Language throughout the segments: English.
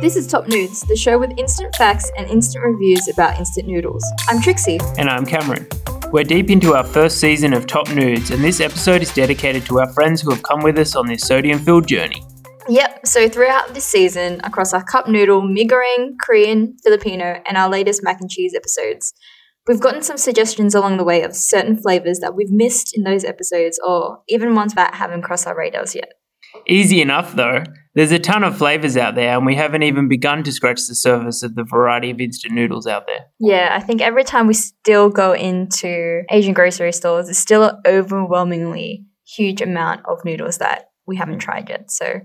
This is Top Nudes, the show with instant facts and instant reviews about instant noodles. I'm Trixie. And I'm Cameron. We're deep into our first season of Top Nudes, and this episode is dedicated to our friends who have come with us on this sodium filled journey. Yep, so throughout this season, across our cup noodle, mee goreng, Korean, Filipino, and our latest mac and cheese episodes, we've gotten some suggestions along the way of certain flavors that we've missed in those episodes, or even ones that haven't crossed our radars yet. Easy enough, though. There's a ton of flavors out there, and we haven't even begun to scratch the surface of the variety of instant noodles out there. Yeah, I think every time we still go into Asian grocery stores, there's still an overwhelmingly huge amount of noodles that we haven't tried yet. So,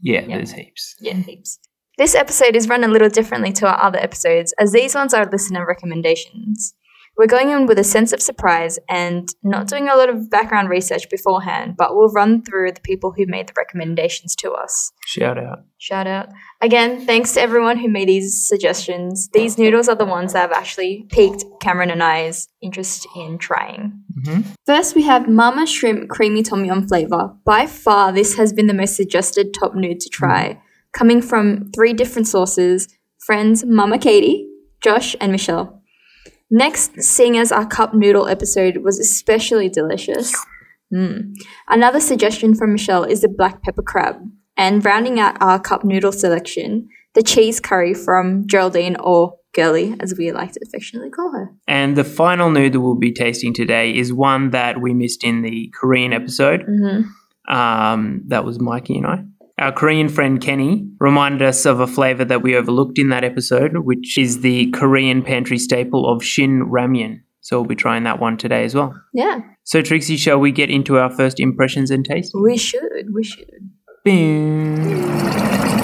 Yeah, Yeah. there's heaps. yeah, heaps. This episode is run a little differently to our other episodes, as these ones are listener recommendations. We're going in with a sense of surprise and not doing a lot of background research beforehand, but we'll run through the people who made the recommendations to us. Shout out. Shout out. Again, thanks to everyone who made these suggestions. These noodles are the ones that have actually piqued Cameron and I's interest in trying. hmm First, we have Mama Shrimp Creamy Tom Yum flavor. By far, this has been the most suggested top nude to try, coming from three different sources friends Mama Katie, Josh, and Michelle. Next, seeing as our cup noodle episode was especially delicious. Mm. Another suggestion from Michelle is the black pepper crab. And rounding out our cup noodle selection, the cheese curry from Geraldine or Girly, as we like to affectionately call her. And the final noodle we'll be tasting today is one that we missed in the Korean episode. Mm-hmm. Um, that was Mikey and I. Our Korean friend Kenny reminded us of a flavor that we overlooked in that episode, which is the Korean pantry staple of Shin Ramyun. So we'll be trying that one today as well. Yeah, So, Trixie, shall we get into our first impressions and taste? we should. We should. Boom.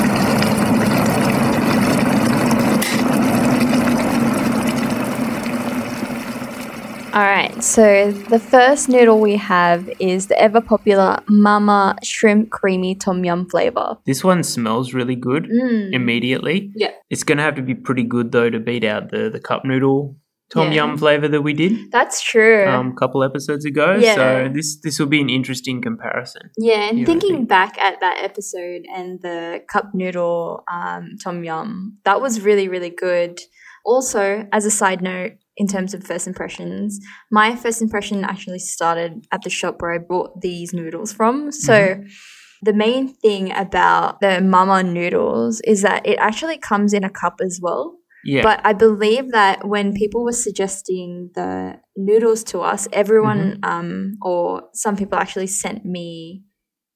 All right, so the first noodle we have is the ever popular Mama Shrimp Creamy Tom Yum flavor. This one smells really good Mm. immediately. Yeah. It's going to have to be pretty good, though, to beat out the, the cup noodle tom Yeah. yum flavor that we did That's true. um, a couple episodes ago. Yeah. So, this, this will be an interesting comparison. yeah, and thinking think- back at that episode and the cup noodle um, Tom Yum, that was really, really good. Also, as a side note, in terms of first impressions, my first impression actually started at the shop where I bought these noodles from. So, the main thing about the mama noodles is that it actually comes in a cup as well. Yeah. But I believe that when people were suggesting the noodles to us, everyone um, or some people actually sent me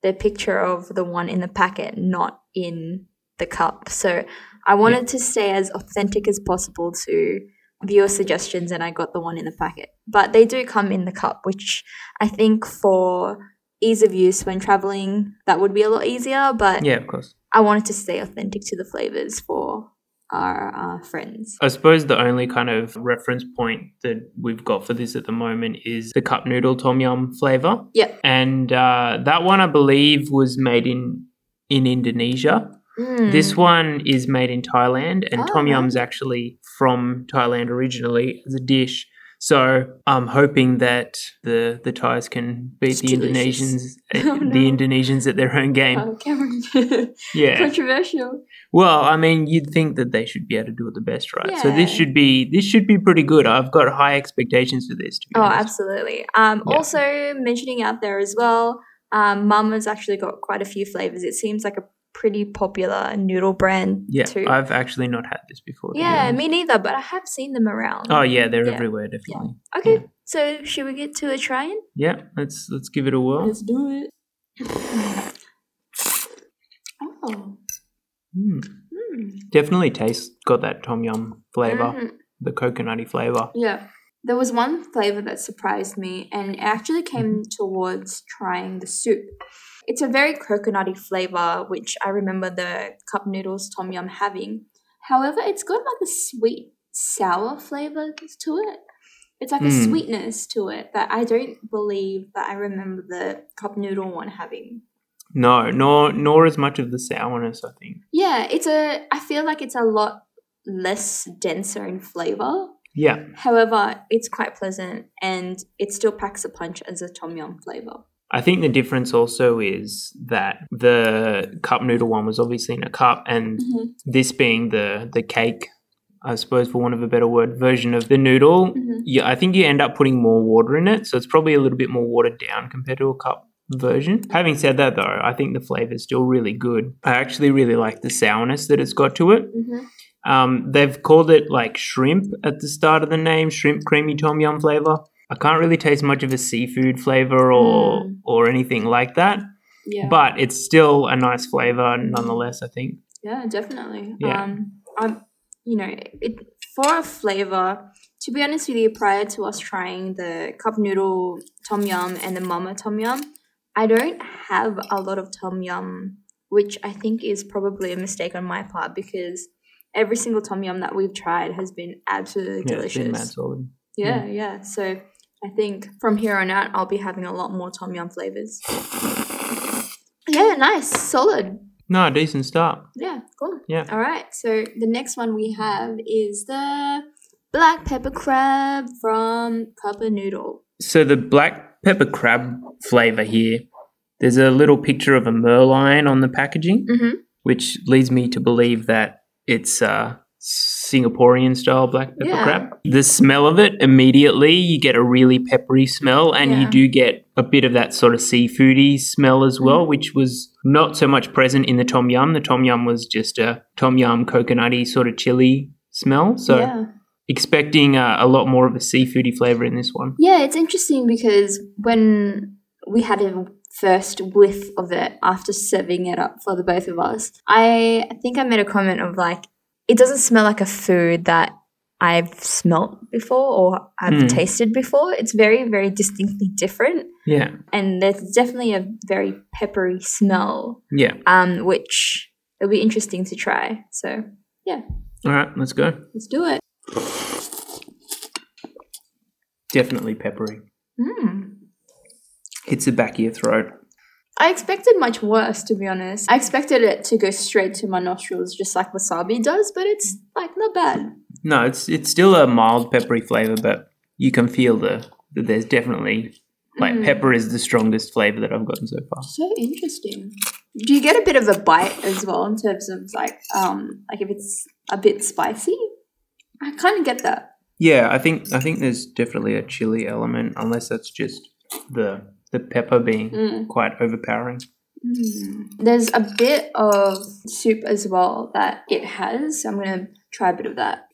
the picture of the one in the packet, not in the cup. So I wanted to stay as authentic as possible to viewer suggestions, and I got the one in the packet. But they do come in the cup, which I think for ease of use when traveling, that would be a lot easier. But yeah, of course. I wanted to stay authentic to the flavors for our uh, friends. I suppose the only kind of reference point that we've got for this at the moment is the cup noodle tom yum flavor. Yep. And uh, that one, I believe, was made in in Indonesia. Mm. This one is made in Thailand, and Oh, tom yum's actually from Thailand originally as a dish. So I'm hoping that the the Thais can beat It's the delicious. Indonesians, Oh, uh, no. the Indonesians at their own game. Oh, Cameron. yeah. Controversial. Well, I mean, you'd think that they should be able to do it the best, right? So this should be this should be pretty good. I've got high expectations for this. To be Oh, honest. absolutely. Um, Yeah. Also, mentioning out there as well, um, Mama's actually got quite a few flavors. It seems like a pretty popular noodle brand Yeah, too. I've actually not had this before. to be yeah, me neither, but I have seen them around. Oh yeah, they're Yeah. everywhere, definitely. Okay, so should we get to a try-in? Yeah, let's let's give it a whirl. Let's do it. oh. Mm. Mm. Definitely tastes got that tom yum flavor, Mhm. the coconutty flavor. Yeah. There was one flavor that surprised me, and it actually came towards trying the soup. It's a very coconutty flavor, which I remember the cup noodles tom yum having. However, it's got like a sweet sour flavor to it. It's like a Mm. sweetness to it that I don't believe that I remember the cup noodle one having. No, nor nor as much of the sourness. I think. Yeah, it's a. I feel like it's a lot less denser in flavor. Yeah, However, it's quite pleasant and it still packs a punch as a tom yum flavor. I think the difference also is that the cup noodle one was obviously in a cup, and Mhm. this being the the cake, I suppose for want of a better word, version of the noodle. Mhm. Yeah, I think you end up putting more water in it, so it's probably a little bit more watered down compared to a cup version. Having said that, though, I think the flavor is still really good. I actually really like the sourness that it's got to it. Mhm. Um, they've called it like shrimp at the start of the name, shrimp creamy tom yum flavor. I can't really taste much of a seafood flavor or Mm. or anything like that, Yeah. but it's still a nice flavor nonetheless. I think. Yeah, definitely. Yeah. Um, I'm, you know, it for a flavor. To be honest with you, prior to us trying the cup noodle tom yum and the mama tom yum, I don't have a lot of tom yum, which I think is probably a mistake on my part because every single tom yum that we've tried has been absolutely Yeah, it's been mad delicious. solid. Yeah, yeah. So I think from here on out, I'll be having a lot more tom yum flavors. Yeah, nice, solid. No, decent start. Yeah, cool. Yeah. All right. So the next one we have is the black pepper crab from Papa Noodle. So the black pepper crab flavor here. There's a little picture of a merlion on the packaging, Mm-hmm. which leads me to believe that it's uh, Singaporean style black pepper Yeah. crab. The smell of it immediately, you get a really peppery smell, and you do get a bit of that sort of seafoody smell as well, Mm-hmm. which was not so much present in the tom yum. The tom yum was just a tom yum coconutty sort of chili smell. So yeah. expecting uh, a lot more of a seafoody flavor in this one. Yeah, it's interesting because when we had a first whiff of it after serving it up for the both of us, I think I made a comment of like, it doesn't smell like a food that I've smelt before or I've Mm. tasted before. It's very, very distinctly different. Yeah, And there's definitely a very peppery smell, yeah. um, which it'll be interesting to try. So yeah. All right, let's go. let's do it. Definitely peppery. Mm. Hits the back of your throat. I expected much worse, to be honest. I expected it to go straight to my nostrils, just like wasabi does, but it's like not bad. No, it's it's still a mild peppery flavor, but you can feel the that there's definitely like Mm. pepper is the strongest flavor that I've gotten so far. So interesting. Do you get a bit of a bite as well in terms of like, um, like if it's a bit spicy? I kind of get that. Yeah, I think I think there's definitely a chili element, unless that's just the the pepper being Mm. quite overpowering. Mm. There's a bit of soup as well that it has. So I'm gonna try a bit of that.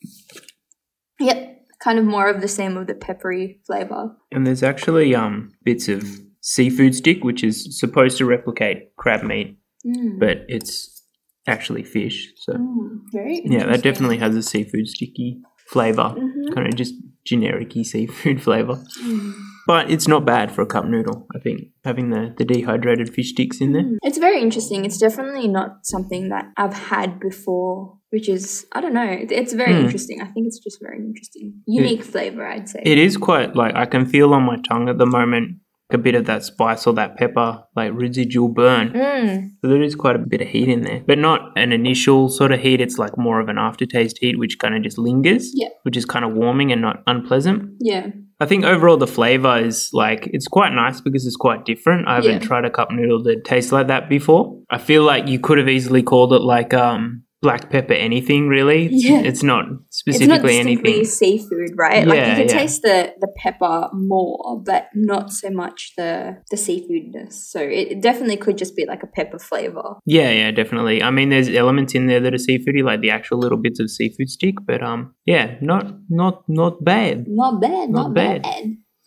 Yep, kind of more of the same of the peppery flavor. And there's actually um bits of seafood stick, which is supposed to replicate crab meat, Mm. but it's actually fish. So Mm, very yeah, that definitely has a seafood sticky flavor. Mhm. kind of just generic-y seafood flavor. Mm. But it's not bad for a cup noodle. I think having the, the dehydrated fish sticks in there. It's very interesting. It's definitely not something that I've had before, which is I don't know, it's very Mm. interesting. I think it's just very interesting, unique flavor. I'd say. It is quite like I can feel on my tongue at the moment a bit of that spice or that pepper, like residual burn. Mm. So there is quite a bit of heat in there, but not an initial sort of heat. It's like more of an aftertaste heat, which kind of just lingers, Yeah. which is kind of warming and not unpleasant. Yeah. I think overall the flavor is like it's quite nice because it's quite different. I haven't Yeah. tried a cup noodle that tastes like that before. I feel like you could have easily called it like um black pepper anything really. It's, Yeah. it's not It's not specifically anything. seafood, right? like you can yeah. taste the the pepper more, but not so much the the seafoodness. So it, it definitely could just be like a pepper flavor. Yeah, yeah, definitely. I mean there's elements in there that are seafoody, like the actual little bits of seafood stick, but um yeah, not not not bad. Not bad, Not not, bad. bad.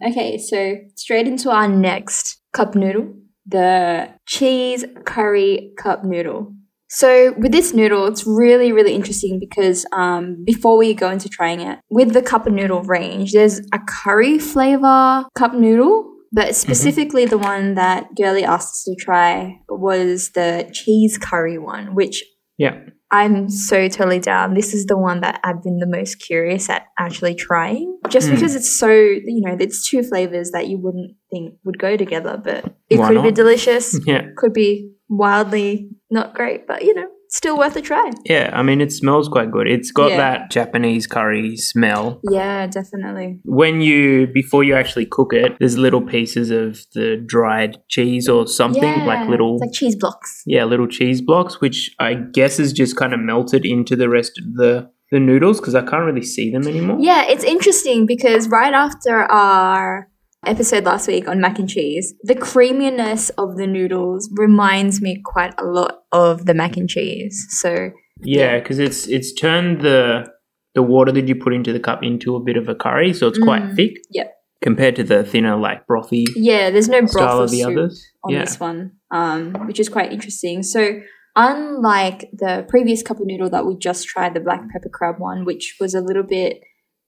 Okay, so straight into our next cup noodle, the cheese curry cup noodle. So with this noodle, it's really, really interesting because um, before we go into trying it, with the cup noodle range, there's a curry flavor cup noodle, but specifically the one that Girly asked us to try was the cheese curry one, which Yeah. I'm so totally down. This is the one that I've been the most curious at actually trying. Just Mm. because it's so, you know, it's two flavors that you wouldn't think would go together, but it Why could be delicious, Yeah. could be wildly not great, but you know, still worth a try. Yeah, I mean, it smells quite good. It's got Yeah. that Japanese curry smell. Yeah, definitely. When you, before you actually cook it, there's little pieces of the dried cheese or something, yeah, like little, it's like cheese blocks. yeah, little cheese blocks, which I guess is just kind of melted into the rest of the, the noodles because I can't really see them anymore. Yeah, it's interesting because right after our episode last week on mac and cheese, the creaminess of the noodles reminds me quite a lot of the mac and cheese. So Yeah, because it's it's turned the the water that you put into the cup into a bit of a curry, so it's quite Mm, thick. yep. Compared to the thinner, like brothy yeah, there's no broth of the others. on yeah. this one, um, which is quite interesting. So unlike the previous cup of noodle that we just tried, the black pepper crab one, which was a little bit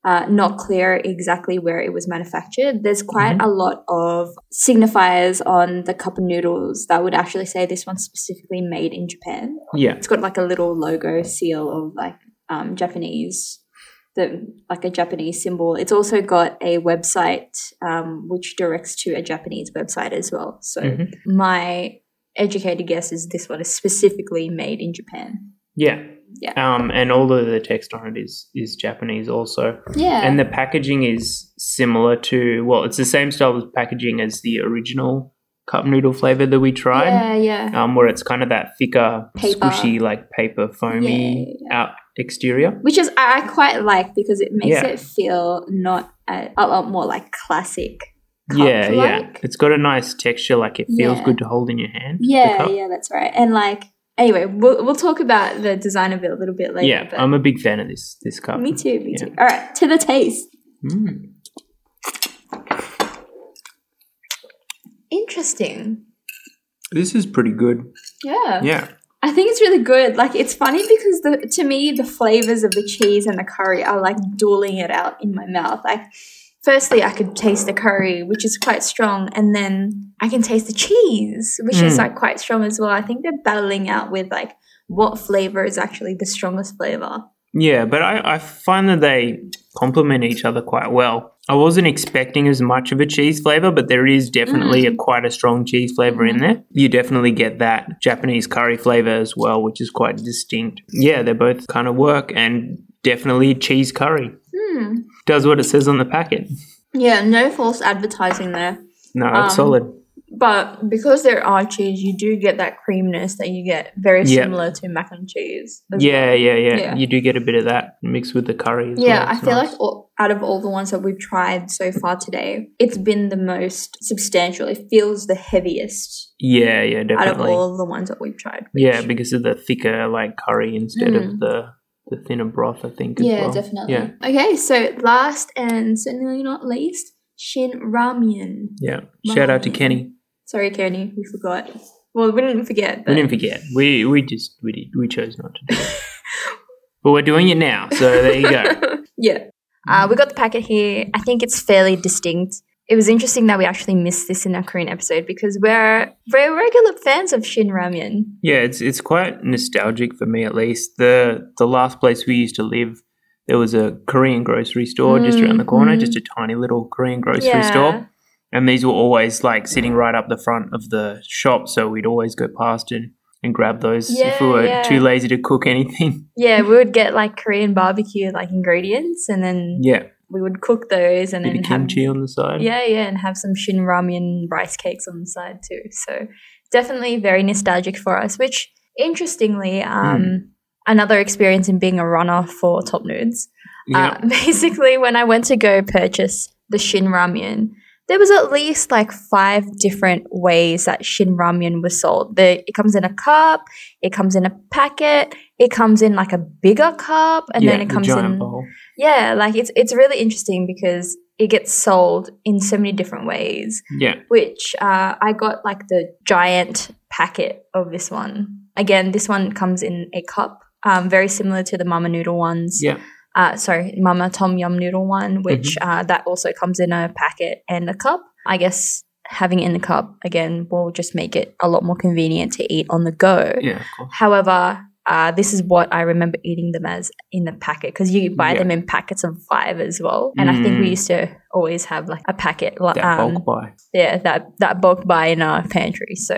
uh, not clear exactly where it was manufactured. There's quite Mhm. a lot of signifiers on the cup of noodles that would actually say this one's specifically made in Japan. Yeah. It's got like a little logo seal of like um, Japanese, the like a Japanese symbol. It's also got a website um, which directs to a Japanese website as well. So Mhm. my educated guess is this one is specifically made in Japan. Yeah. Yeah. Um, and all of the text on it is is Japanese also, Yeah. and the packaging is similar to well, it's the same style of packaging as the original cup noodle flavor that we tried. yeah, yeah. Um, where it's kind of that thicker, Paper. squishy, like paper foamy Yeah, out exterior. Which is I quite like because it makes Yeah. it feel not a, a lot more like classic. Yeah, yeah. It's got a nice texture, like it feels Yeah. good to hold in your hand. Yeah, yeah, that's right. And like anyway, we'll we'll talk about the design of it a little bit later. Yeah, but I'm a big fan of this this cup. me too, me Yeah. too. All right, to the taste. Mm. Interesting. This is pretty good. Yeah. Yeah. I think it's really good. Like it's funny because the to me the flavors of the cheese and the curry are like dueling it out in my mouth. Like firstly I could taste the curry, which is quite strong, and then I can taste the cheese, which is Mm. like quite strong as well. I think they're battling out with like what flavor is actually the strongest flavor. Yeah, but I, I find that they complement each other quite well. I wasn't expecting as much of a cheese flavor, but there is definitely a quite a strong cheese flavor in there. You definitely get that Japanese curry flavor as well, which is quite distinct. Yeah, they both kind of work and definitely cheese curry. Hmm. Does what it says on the packet. Yeah, no false advertising there. No, it's Um, solid. But because there are cheese, you do get that creaminess that you get very Yeah. similar to mac and cheese. Yeah, well. yeah, yeah, Yeah. You do get a bit of that mixed with the curry as Yeah, well. I feel nice. like all, out of all the ones that we've tried so far today, it's been the most substantial. It feels the heaviest Yeah, yeah, definitely. out of all of the ones that we've tried. which- Yeah, because of the thicker like curry instead Mm. of the the thinner broth, I think. As yeah, well. definitely. Yeah, Okay, so last and certainly not least, Shin Ramyun. yeah. Shout out to Kenny. Sorry, Kenny, we forgot. Well, we didn't forget. But We didn't forget. We we just we did we chose not to do it, but we're doing it now. So there you go. yeah. Uh, we got the packet here. I think it's fairly distinct. It was interesting that we actually missed this in our Korean episode because we're very regular fans of Shin Ramyun. Yeah, it's it's quite nostalgic for me at least. The the last place we used to live, there was a Korean grocery store just around the corner, Mhm. just a tiny little Korean grocery store. And these were always like sitting right up the front of the shop, so we'd always go past and, and grab those if we were yeah. too lazy to cook anything. Yeah, we would get like Korean barbecue like ingredients and then Yeah, we would cook those and bit then of have kimchi on the side. Yeah, yeah, and have some shin ramen rice cakes on the side too. So definitely very nostalgic for us, which interestingly, um, Hmm. another experience in being a runner for Top Nudes. yeah. Uh, basically, when I went to go purchase the shin ramen, there was at least like five different ways that shin ramen was sold. The, it comes in a cup, it comes in a packet, it comes in like a bigger cup, and yeah, then it the comes giant in bowl. yeah, like it's it's really interesting because it gets sold in so many different ways. Yeah, Which uh, I got like the giant packet of this one. Again, this one comes in a cup, um, very similar to the Mama Noodle ones. yeah, Uh, sorry, Mama Tom Yum Noodle one, which Mm-hmm. uh, that also comes in a packet and a cup. I guess having it in the cup again will just make it a lot more convenient to eat on the go. yeah, of course. However, uh, this is what I remember eating them as in the packet because you buy Yeah. them in packets of five as well. And I think we Mm. used to always have like a packet, like, That um, bulk buy. yeah, that that bulk buy in our pantry. So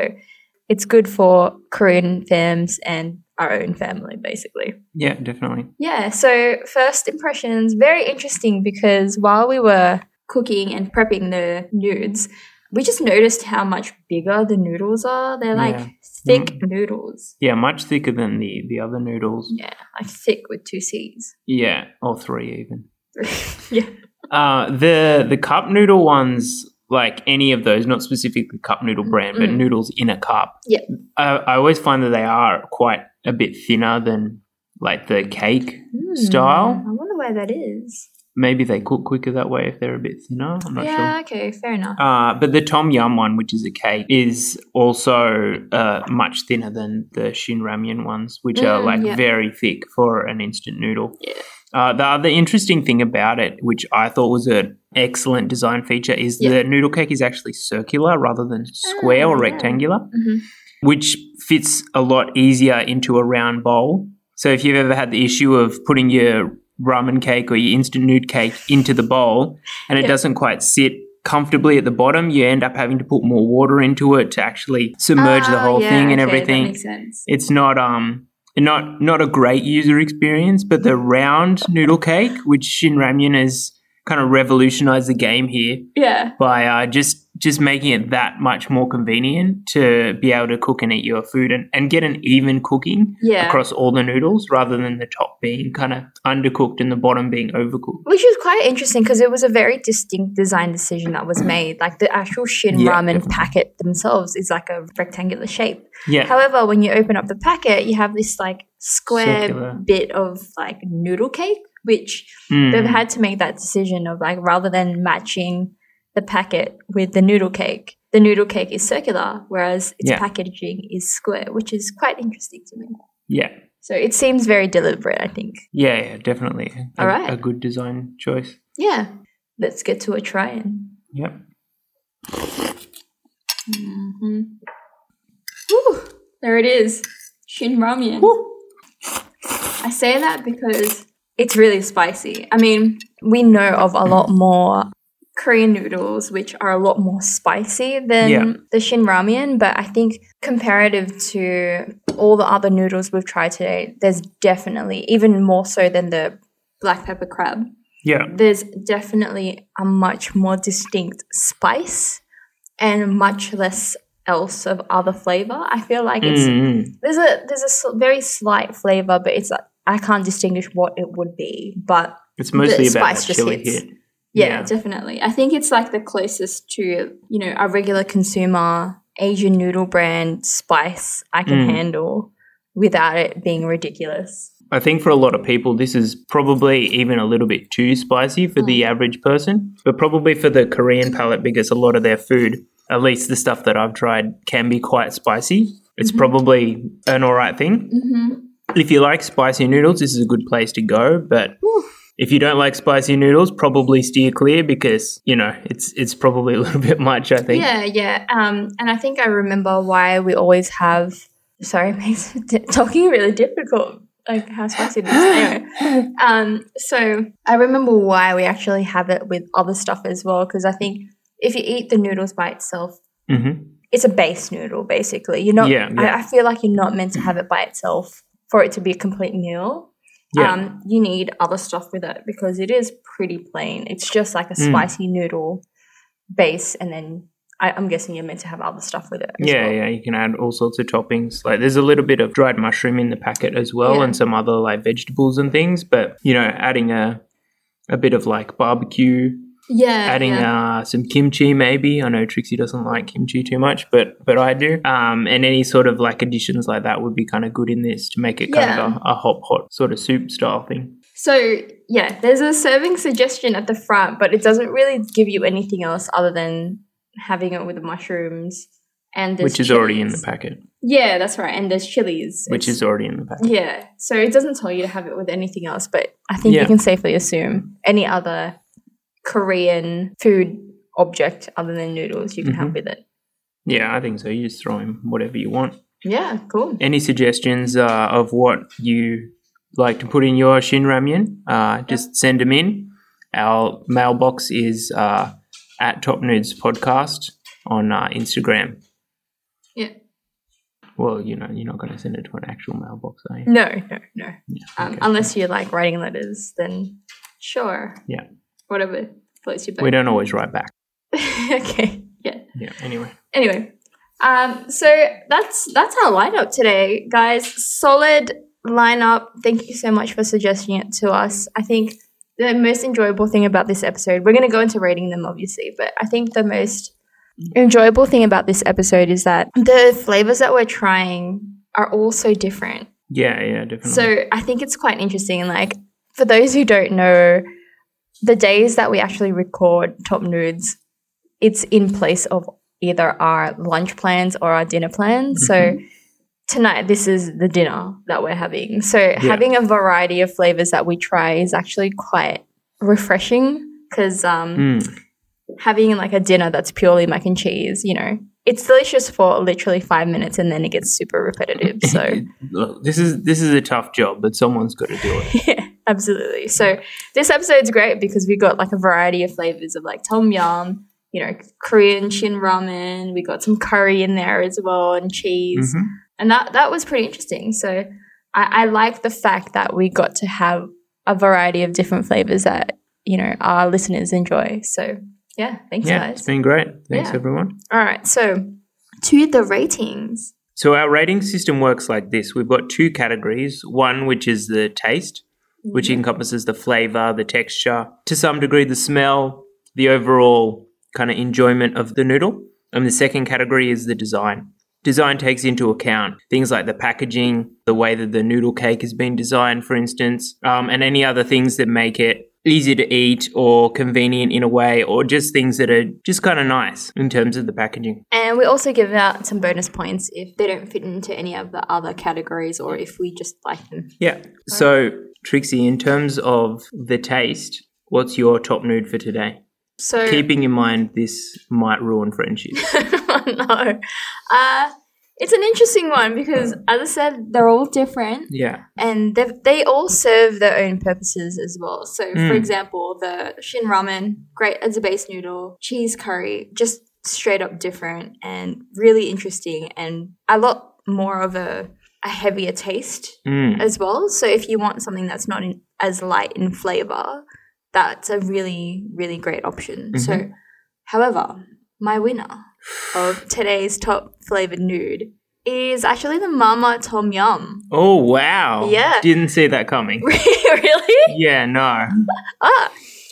it's good for Korean fams and our own family, basically. Yeah, definitely. Yeah, so first impressions, very interesting because while we were cooking and prepping the nudes, we just noticed how much bigger the noodles are. They're like Yeah. thick noodles. Yeah, much thicker than the the other noodles. Yeah, like thick with two C's. Yeah, or three even. yeah. Uh, the the cup noodle ones, like any of those, not specifically cup noodle brand, but Mm. noodles in a cup. Yeah. I, I always find that they are quite a bit thinner than like the cake style. Hmm, I wonder why that is. Maybe they cook quicker that way if they're a bit thinner. I'm not sure. yeah, okay, fair enough. Uh, but the Tom Yum one, which is a cake, is also uh, much thinner than the Shin Ramyun ones, which are Mm, like yeah. very thick for an instant noodle. Yeah. Uh, the other interesting thing about it, which I thought was an excellent design feature, is Yeah. the noodle cake is actually circular rather than square or Ah, yeah. rectangular, Mhm. which fits a lot easier into a round bowl. So if you've ever had the issue of putting your ramen cake or your instant noodle cake into the bowl and it doesn't quite sit comfortably at the bottom, you end up having to put more water into it to actually submerge the Ah, whole yeah, thing and okay, everything That makes sense. it's not um not not a great user experience, but the round noodle cake, which Shin Ramyun has kind of revolutionized the game here Yeah. by uh, just just making it that much more convenient to be able to cook and eat your food and, and get an even cooking Yeah. across all the noodles rather than the top being kind of undercooked and the bottom being overcooked. Which was quite interesting because it was a very distinct design decision that was made. Like the actual Shin Yeah, ramen definitely. packet themselves is like a rectangular shape. Yeah. However, when you open up the packet, you have this like square Circular. bit of like noodle cake, which Mm. they've had to make that decision of like rather than matching the packet with the noodle cake, the noodle cake is circular, whereas its Yeah. packaging is square, which is quite interesting to me. yeah. So it seems very deliberate, I think. Yeah, yeah, definitely. A, All right. a good design choice. Yeah. Let's get to a try in. Yep. Mm-hmm. Woo, there it is. Shin ramen. I say that because it's really spicy. I mean, we know of a lot more Korean noodles which are a lot more spicy than Yeah. the Shin ramen, but I think comparative to all the other noodles we've tried today, there's definitely even more so than the black pepper crab Yeah. there's definitely a much more distinct spice and much less else of other flavor. I feel like it's Mm, mm. there's a there's a sl- very slight flavor, but it's like I can't distinguish what it would be. But It's mostly The about spice just chili hits. hit. yeah, Yeah. definitely. I think it's like the closest to you know a regular consumer Asian noodle brand spice I can Mm. handle without it being ridiculous. I think for a lot of people, this is probably even a little bit too spicy for Mm. the average person, but probably for the Korean palate because a lot of their food, at least the stuff that I've tried, can be quite spicy. It's Mhm. probably an all right thing. Mm-hmm. If you like spicy noodles, this is a good place to go, but if you don't like spicy noodles, probably steer clear because, you know, it's it's probably a little bit much, I think. Yeah, yeah. Um, and I think I remember why we always have. Sorry, it makes talking really difficult. Like how spicy it is. Anyway, um, so I remember why we actually have it with other stuff as well. Because I think if you eat the noodles by itself, hmm it's a base noodle basically. You're not. Yeah, yeah. I, I feel like you're not meant to have it by itself for it to be a complete meal. Yeah. Um, you need other stuff with it because it is pretty plain. It's just like a Mm. spicy noodle base, and then I, I'm guessing you're meant to have other stuff with it. as Yeah, well. yeah, you can add all sorts of toppings. Like there's a little bit of dried mushroom in the packet as well, Yeah. and some other like vegetables and things. But you know, adding a a bit of like barbecue, yeah. adding yeah. uh, some kimchi maybe. I know Trixie doesn't like kimchi too much, but but I do. Um, and any sort of like additions like that would be kind of good in this to make it kind of a, a hot hot sort of soup style thing. So yeah, there's a serving suggestion at the front, but it doesn't really give you anything else other than having it with the mushrooms and which is already in the packet. Yeah, that's right. And there's chilies. Which It's- is already in the packet. Yeah. So it doesn't tell you to have it with anything else, but I think Yeah. you can safely assume any other Korean food object other than noodles you can have Mhm. with it. Yeah, I think so. You just throw in whatever you want. Yeah, cool. any suggestions uh, of what you like to put in your shin ramyun, uh, just send them in. Our mailbox is uh, at Top Nudes Podcast on uh, Instagram. Yeah. Well, you know, you're not going to send it to an actual mailbox, are you? No, no, no. Yeah, Um, okay. Unless you're like writing letters, then sure. Yeah. Whatever floats your boat. We don't always write back. okay. Yeah. Yeah. Anyway. Anyway, um, so that's that's our lineup today, guys. Solid lineup. Thank you so much for suggesting it to us. I think the most enjoyable thing about this episode, we're going to go into rating them, obviously, but I think the most enjoyable thing about this episode is that the flavors that we're trying are all so different. Yeah. Yeah. Definitely. So I think it's quite interesting. And like for those who don't know, the days that we actually record top nudes, it's in place of either our lunch plans or our dinner plans. So tonight, this is the dinner that we're having. So having a variety of flavors that we try is actually quite refreshing because um, Mm. having like a dinner that's purely mac and cheese, you know, it's delicious for literally five minutes and then it gets super repetitive. So. This is this is a tough job, but someone's got to do it. Yeah, absolutely. So this episode's great because we got like a variety of flavors of like tom yum, you know, Korean shin ramen. We got some curry in there as well and cheese, Mhm. and that that was pretty interesting. So I, I like the fact that we got to have a variety of different flavors that you know our listeners enjoy. So yeah, thanks Yeah, guys. it's been great. Thanks Yeah. everyone. All right, so to the ratings. So our rating system works like this. We've got two categories. One which is the taste, which encompasses the flavor, the texture, to some degree the smell, the overall kind of enjoyment of the noodle. And the second category is the design. Design takes into account things like the packaging, the way that the noodle cake has been designed, for instance, um, and any other things that make it easy to eat or convenient in a way, or just things that are just kind of nice in terms of the packaging. And we also give out some bonus points if they don't fit into any of the other categories or if we just like them. Yeah. So, Trixie, in terms of the taste, what's your top nude for today? So Keeping in mind this might ruin friendships. no. Uh it's an interesting one because as I said, they're all different yeah. and they they all serve their own purposes as well. So for Mm. example, the shin ramen, great as a base noodle, cheese curry, just straight up different and really interesting and a lot more of a a heavier taste Mm. as well. So if you want something that's not in, as light in flavor, that's a really, really great option. So, however, my winner of today's top flavored nude is actually the Mama Tom Yum. Oh, wow. Yeah. Didn't see that coming. really? Yeah, no. Ah,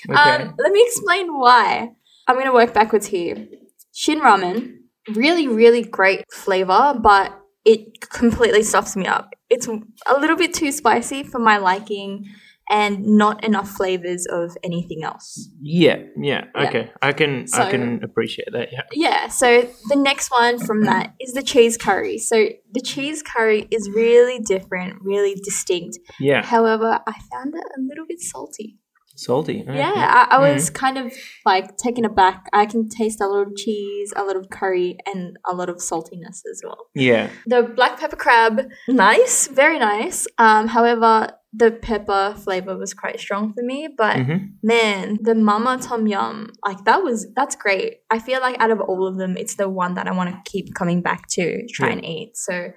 Okay. um, let me explain why. I'm going to work backwards here. Shin ramen, really, really great flavor, but it completely stuffs me up. It's a little bit too spicy for my liking and not enough flavors of anything else. yeah, yeah. Yeah. Okay. I can So- I can appreciate that. Yeah. Yeah, so the next one from that is the cheese curry. So the cheese curry is really different, really distinct. Yeah. However, I found it a little bit salty. Salty. Okay. Yeah, I, I was kind of like taken aback. I can taste a lot of cheese, a lot of curry, and a lot of saltiness as well. Yeah. The black pepper crab, nice, very nice. Um, however, the pepper flavor was quite strong for me. But Mhm. man, the mama tom yum, like that was that's great. I feel like out of all of them, it's the one that I want to keep coming back to try Yeah. and eat. So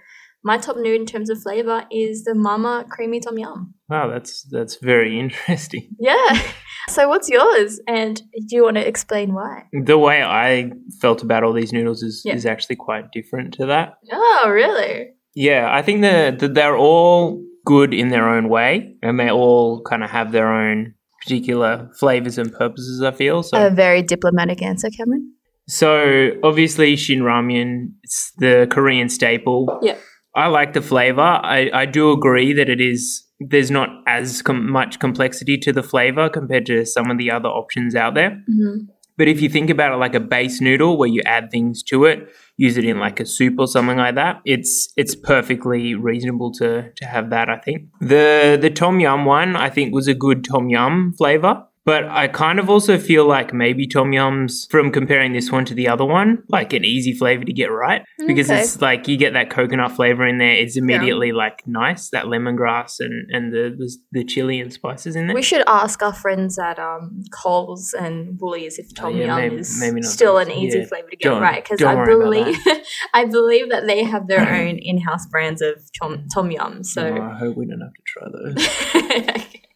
my top nude in terms of flavor is the mama creamy tom yum. Wow, that's that's very interesting. Yeah. So what's yours? And do you want to explain why? The way I felt about all these noodles is, Yeah. is actually quite different to that. Oh, really? Yeah, I think that that they're all good in their own way, and they all kind of have their own particular flavors and purposes. I feel so. A very diplomatic answer, Cameron. so obviously, shin ramyun, it's the Korean staple. Yeah. I like the flavor. I, I do agree that it is there's not as com- much complexity to the flavor compared to some of the other options out there. Mm-hmm. But if you think about it like a base noodle where you add things to it, use it in like a soup or something like that, it's it's perfectly reasonable to to have that, I think. The the tom yum one I think was a good tom yum flavor. But I kind of also feel like maybe Tom Yum's, from comparing this one to the other one, like an easy flavor to get right. Because Okay. it's like you get that coconut flavor in there. It's immediately like nice, that lemongrass and, and the, the the chili and spices in there. We should ask our friends at um, Coles and Woolies if Tom Oh, yeah, Yum maybe- is maybe still those. an easy Yeah. flavor to get Don't- right because I believe I believe that they have their own in-house brands of Tom Tom Yum. Oh, So I hope we don't have to try those.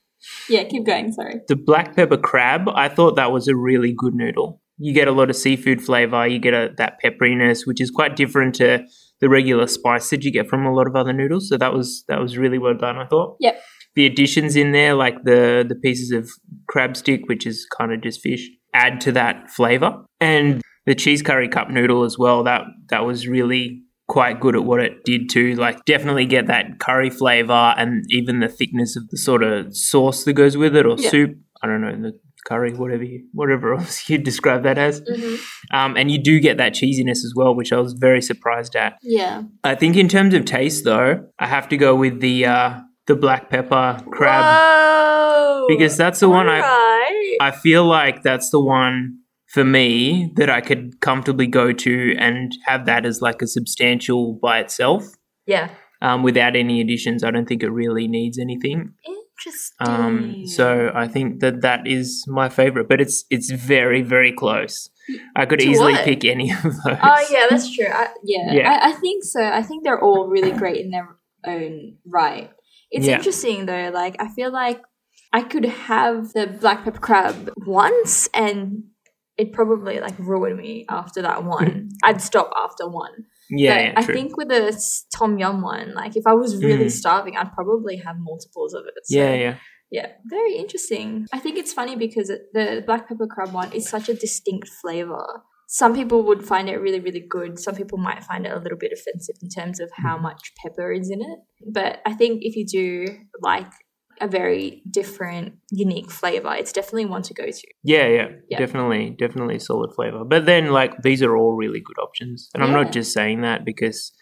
yeah, keep going. Sorry. The black pepper crab, I thought that was a really good noodle. You get a lot of seafood flavor, you get a, that pepperiness, which is quite different to the regular spice that you get from a lot of other noodles. So that was that was really well done, I thought. Yep. The additions in there, like the the pieces of crab stick, which is kind of just fish, add to that flavor. And the cheese curry cup noodle as well, that that was really quite good at what it did too. Like definitely get that curry flavor and even the thickness of the sort of sauce that goes with it or Yeah. soup. I don't know, the curry, whatever you, whatever else you describe that as. Mhm. Um, and you do get that cheesiness as well, which I was very surprised at. Yeah. I think in terms of taste though, I have to go with the uh, the black pepper crab Whoa. because that's the one I I feel like that's the one for me that I could comfortably go to and have that as like a substantial by itself yeah. um, without any additions. I don't think it really needs anything. Interesting. Um, so I think that that is my favorite, but it's it's very very close. I could To easily what? pick any of those. Oh yeah, that's true. I, yeah, Yeah. I, I think so. I think they're all really great in their own right. It's Yeah. interesting though. Like I feel like I could have the black pepper crab once, and it probably like ruined me after that one. I'd stop after one. yeah, yeah, I think with the tom yum one, like if I was really Mm. starving, I'd probably have multiples of it. So, yeah, yeah, yeah, very interesting. I think it's funny because the black pepper crab one is such a distinct flavor. Some people would find it really, really good. Some people might find it a little bit offensive in terms of how much pepper is in it. But I think if you do like a very different, unique flavor, it's definitely one to go to. yeah, yeah, Yeah. Definitely, definitely solid flavor. But then, like, these are all really good options, and I'm not just saying that because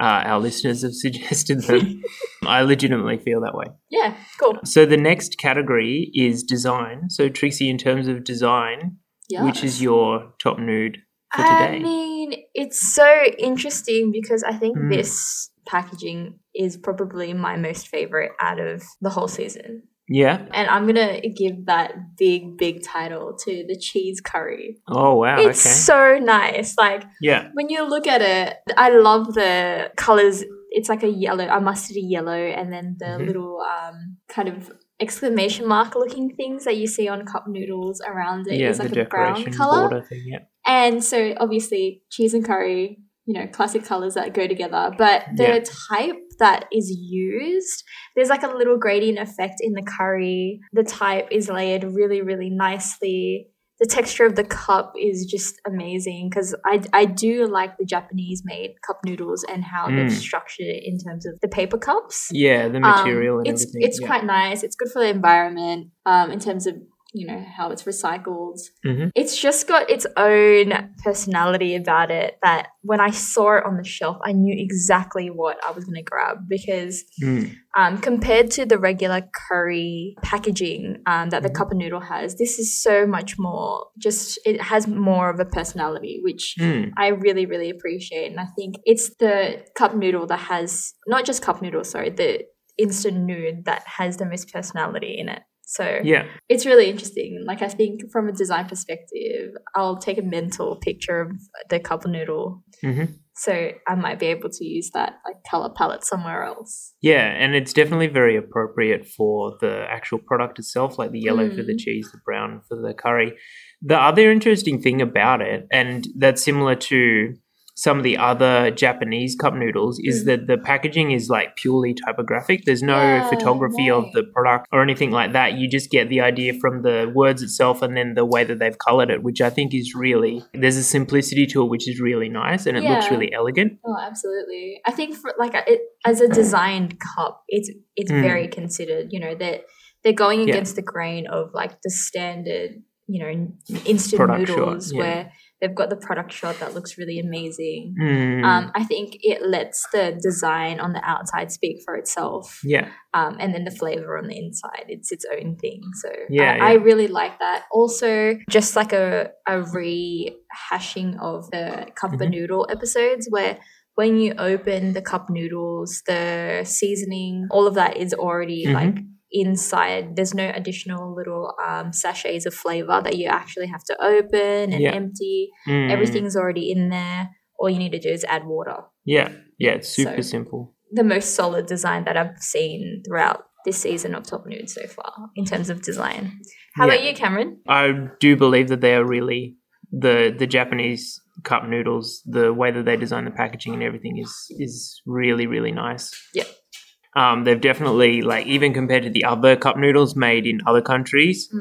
uh, our listeners have suggested them. I legitimately feel that way. Yeah, cool. So the next category is design. So Trixie, in terms of design, Yeah. which is your top nude for today? I mean, it's so interesting because I think Mm. this packaging is probably my most favorite out of the whole season. yeah. And I'm gonna give that big, big title to the cheese curry. Oh wow. It's okay. so nice. Like Yeah. when you look at it, I love the colors. It's like a yellow, a mustardy yellow, and then the Mhm. little um, kind of exclamation mark looking things that you see on cup noodles around it. Yeah. It's like a brown color. thing. Yeah. And so obviously cheese and curry, you know, classic colors that go together. But the Yeah. type that is used, there's like a little gradient effect in the curry. The type is layered really, really nicely. The texture of the cup is just amazing because I, I do like the Japanese made cup noodles and how they've Mm. structured it in terms of the paper cups. Yeah. The Um, material and it's everything. it's yeah. quite nice. It's good for the environment um, in terms of you know how it's recycled. Mhm. It's just got its own personality about it that when I saw it on the shelf, I knew exactly what I was going to grab because Mm. um, compared to the regular curry packaging um, that the Mhm. cup of noodle has, this is so much more. Just it has more of a personality, which Mm. I really, really appreciate. And I think it's the cup noodle that has not just cup noodle, sorry, the instant nude that has the most personality in it. So Yeah. it's really interesting. Like I think from a design perspective, I'll take a mental picture of the cup noodle. hmm So I might be able to use that like color palette somewhere else. Yeah, and it's definitely very appropriate for the actual product itself, like the yellow for the Mm. cheese, the brown for the curry. The other interesting thing about it, and that's similar to some of the other Japanese cup noodles, is Mm. that the packaging is like purely typographic. There's no Yeah, photography of the product or anything like that. You just get the idea from the words itself and then the way that they've colored it, which I think is really, there's a simplicity to it, which is really nice and it looks really elegant. Oh, absolutely. I think for like it as a designed cup, it's it's Mm. very considered. You know that they're going Yeah. against the grain of like the standard, you know, instant Product noodles yeah. where They've got the product shot that looks really amazing. Mm. Um, I think it lets the design on the outside speak for itself, yeah. um, and then the flavor on the inside, it's its own thing. So Yeah, I, I really like that. Also, just like a a rehashing of the cup Mhm. of noodle episodes where. When you open the cup noodles, the seasoning, all of that is already Mhm. like inside. There's no additional little um, sachets of flavor that you actually have to open and Yeah. empty. Mm. Everything's already in there. All you need to do is add water. Yeah. Yeah. It's super So- simple. The most solid design that I've seen throughout this season of Top Nude so far in terms of design. How about you, Cameron? I do believe that they are really the the Japanese cup noodles. The way that they design the packaging and everything is is really really nice. Yeah. Um, they've definitely like even compared to the other cup noodles made in other countries,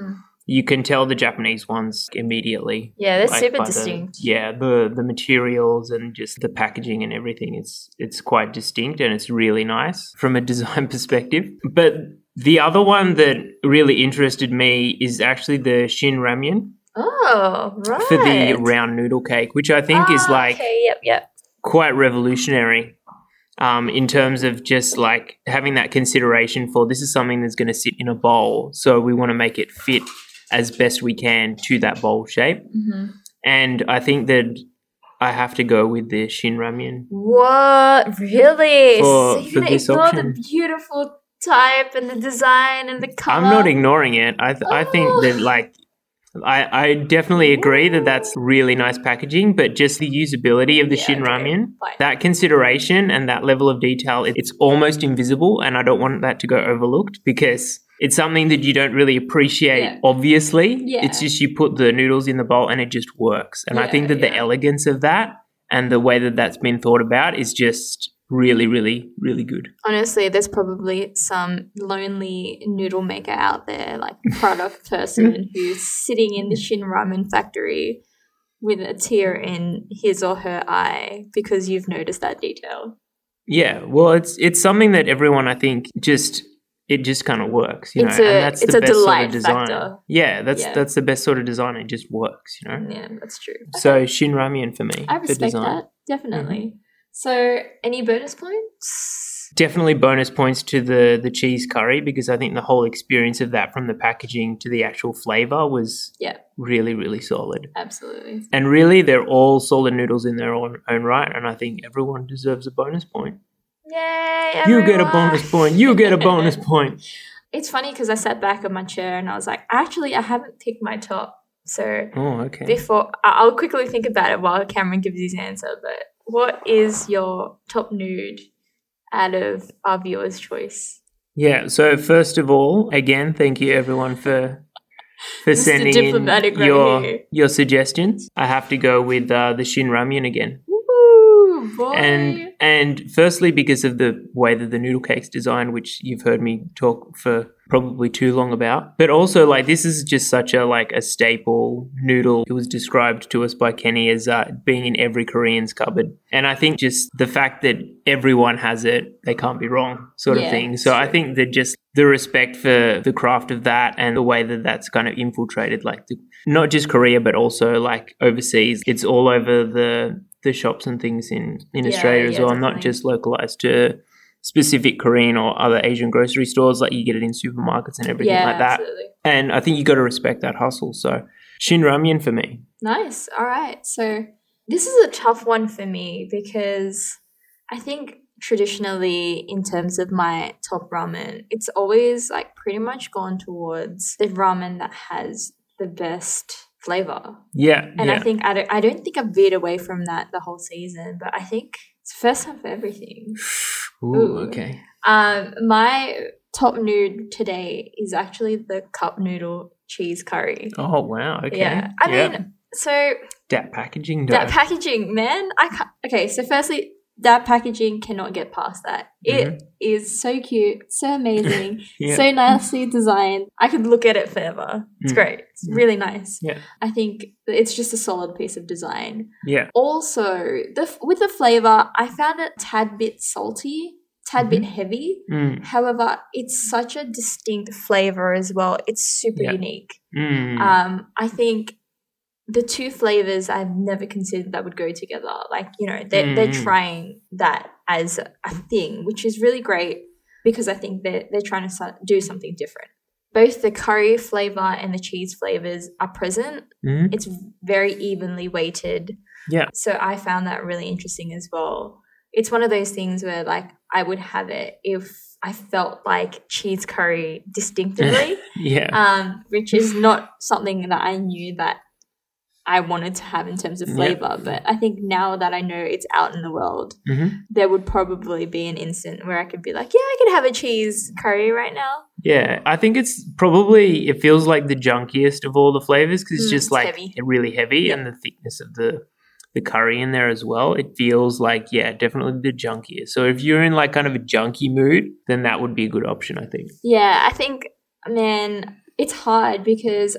you can tell the Japanese ones immediately. Yeah, they're like, super by the- distinct. yeah, the the materials and just the packaging and everything. It's it's quite distinct and it's really nice from a design perspective. But the other one that really interested me is actually the Shin Ramyun Oh, right. for the round noodle cake, which I think is Ah, like okay, yep, yep. quite revolutionary. Um, in terms of just like having that consideration for this is something that's going to sit in a bowl, so we want to make it fit as best we can to that bowl shape. hmm And I think that I have to go with the Shin Ramyun. What? Really? For- so you're for gonna ignore option. the beautiful type and the design and the color? I'm not ignoring it. I th- I think Oh. that like I I definitely agree that that's really nice packaging, but just the usability of the Yeah, Shin okay, Ramyun, that consideration and that level of detail, it's almost invisible, and I don't want that to go overlooked because. It's something that you don't really appreciate, Yeah. obviously. Yeah. It's just you put the noodles in the bowl and it just works. And I think that the elegance of that and the way that that's been thought about is just really, really, really good. Honestly, there's probably some lonely noodle maker out there, like product person who's sitting in the Shin Ramen factory with a tear in his or her eye because you've noticed that detail. Yeah, well, it's it's something that everyone I think just it just kind of works, you know, It's and a- that's it's the a best sort delight of design. factor. Yeah, that's Yeah. that's the best sort of design. It just works, you know. Yeah, that's true. So Shin Ramyun for me, I respect that, definitely. Mm-hmm. So, any bonus points? Definitely bonus points to the the cheese curry because I think the whole experience of that from the packaging to the actual flavor was Yeah. really really solid. Absolutely. And really, they're all solid noodles in their own, own right, and I think everyone deserves a bonus point. Yay! You get a bonus point. You get a bonus point. It's funny because I sat back on my chair and I was like, actually, I haven't picked my top. So Oh, okay. before I'll quickly think about it while Cameron gives his answer. But what is your top nude out of our viewers' choice? Yeah. So first of all, again, thank you everyone for for sending in right your here. your suggestions. I have to go with uh, the Shin Ramyun again, boy! and and firstly because of the way that the noodle cake's designed, which you've heard me talk for probably too long about, but also like this is just such a like a staple noodle. It was described to us by Kenny as uh, being in every Korean's cupboard, and I think just the fact that everyone has it, they can't be wrong, sort of thing. So I think that just the respect for the craft of that and the way that that's kind of infiltrated, like the, not just Korea but also like overseas. It's all over the the shops and things in in Yeah, Australia as yeah, well, not just localized to specific Korean or other Asian grocery stores. Like you get it in supermarkets and everything yeah, like that. absolutely. And I think you got to respect that hustle. So Shin Ramyun for me. Nice. All right. So this is a tough one for me because I think traditionally, in terms of my top ramen, it's always like pretty much gone towards the ramen that has the best flavor. Yeah, And yeah. I think I don't, I don't think I've veered away from that the whole season, but I think it's first time for everything. Ooh, Ooh. okay. Um, my top nude today is actually the cup noodle cheese curry. Oh wow. Okay. Yeah. I mean, so that packaging. Though. that packaging, man. I can't. Okay, so firstly, that packaging cannot get past that. It is so cute, so amazing, Mm-hmm. Yeah. so nicely designed. I could look at it forever. It's Mm. great. It's Mm. really nice. Yeah. I think it's just a solid piece of design. yeah. Also, the with the flavor, I found it tad bit salty, tad bit heavy. Mm, However, it's such a distinct flavor as well. It's super unique. mm. Um, I think the two flavors I've never considered that would go together. Like, you know, they're, they're Mm. trying that as a thing, which is really great because I think they're, they're trying to so- do something different. Both the curry flavor and the cheese flavors are present. Mhm. It's very evenly weighted. Yeah. So I found that really interesting as well. It's one of those things where, like, I would have it if I felt like cheese curry distinctively Yeah. um, which is not something that I knew that I wanted to have in terms of flavor. But I think now that I know it's out in the world, Mhm. there would probably be an instant where I could be like, yeah, I could have a cheese curry right now. Yeah, I think it's probably it feels like the junkiest of all the flavors because it's Mm, just it's like heavy. really heavy Yeah. and the thickness of the the curry in there as well. It feels like yeah, definitely the junkiest. So if you're in like kind of a junky mood, then that would be a good option, I think. Yeah, I think, man, it's hard because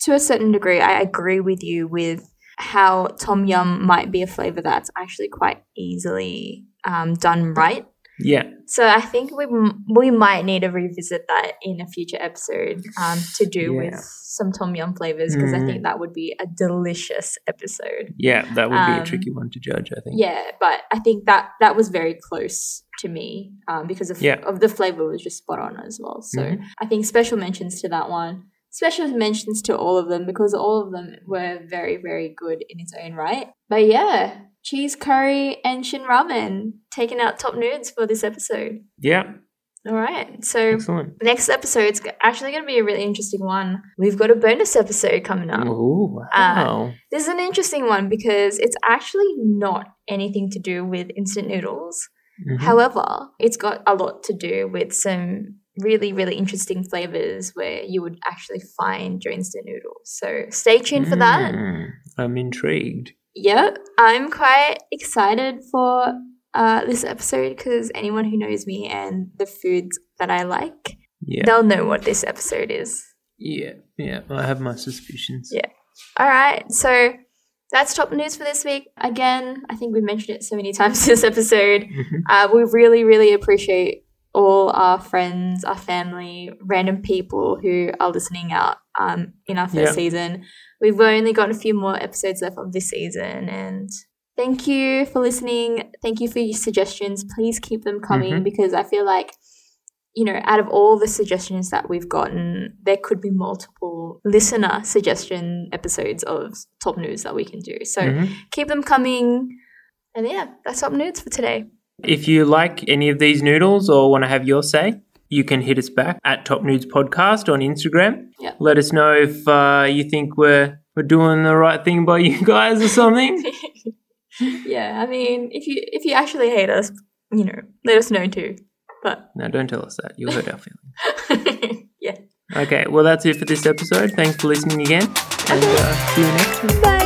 to a certain degree, I agree with you with how tom yum might be a flavor that's actually quite easily um, done right. Yeah, So I think we we might need to revisit that in a future episode um, to do Yeah. with some tom yum flavors because I Mm. think that would be a delicious episode. yeah, that would be a Um, tricky one to judge. I think. Yeah, but I think that that was very close to me um, because of Yeah. of the flavor was just spot on as well. So Mhm. I think special mentions to that one. Special mentions to all of them because all of them were very very good in its own right. But yeah, cheese curry and shin ramen taking out top nudes for this episode. Yeah, All right. So excellent. next episode's actually going to be a really interesting one. We've got a bonus episode coming up. Ooh, Uh, wow. This is an interesting one because it's actually not anything to do with instant noodles. Mhm. However, it's got a lot to do with some really, really interesting flavors where you would actually find your instant noodles. So stay tuned for that. Mm, I'm intrigued. Yeah, I'm quite excited for uh, this episode because anyone who knows me and the foods that I like, Yeah, they'll know what this episode is. yeah, yeah. I have my suspicions. Yeah. All right, so that's top news for this week. Again, I think we mentioned it so many times this episode. Mhm. Uh, we really, really appreciate all our friends, our family, random people who are listening out um, in our first Yeah. season. We've only got a few more episodes left of this season, and thank you for listening. Thank you for your suggestions. Please keep them coming Mhm. because I feel like you know, out of all the suggestions that we've gotten, there could be multiple listener suggestion episodes of top news that we can do. So Mhm. keep them coming. And yeah, that's top news for today. If you like any of these noodles or want to have your say, you can hit us back at Top Nudes Podcast on Instagram. Yeah. Let us know if uh, you think we're we're doing the right thing by you guys or something. yeah, I mean, if you if you actually hate us, you know, let us know too. But no, don't tell us that. You'll hurt our feelings. yeah. Okay, well that's it for this episode. Thanks for listening again, and uh, see you next time. Bye.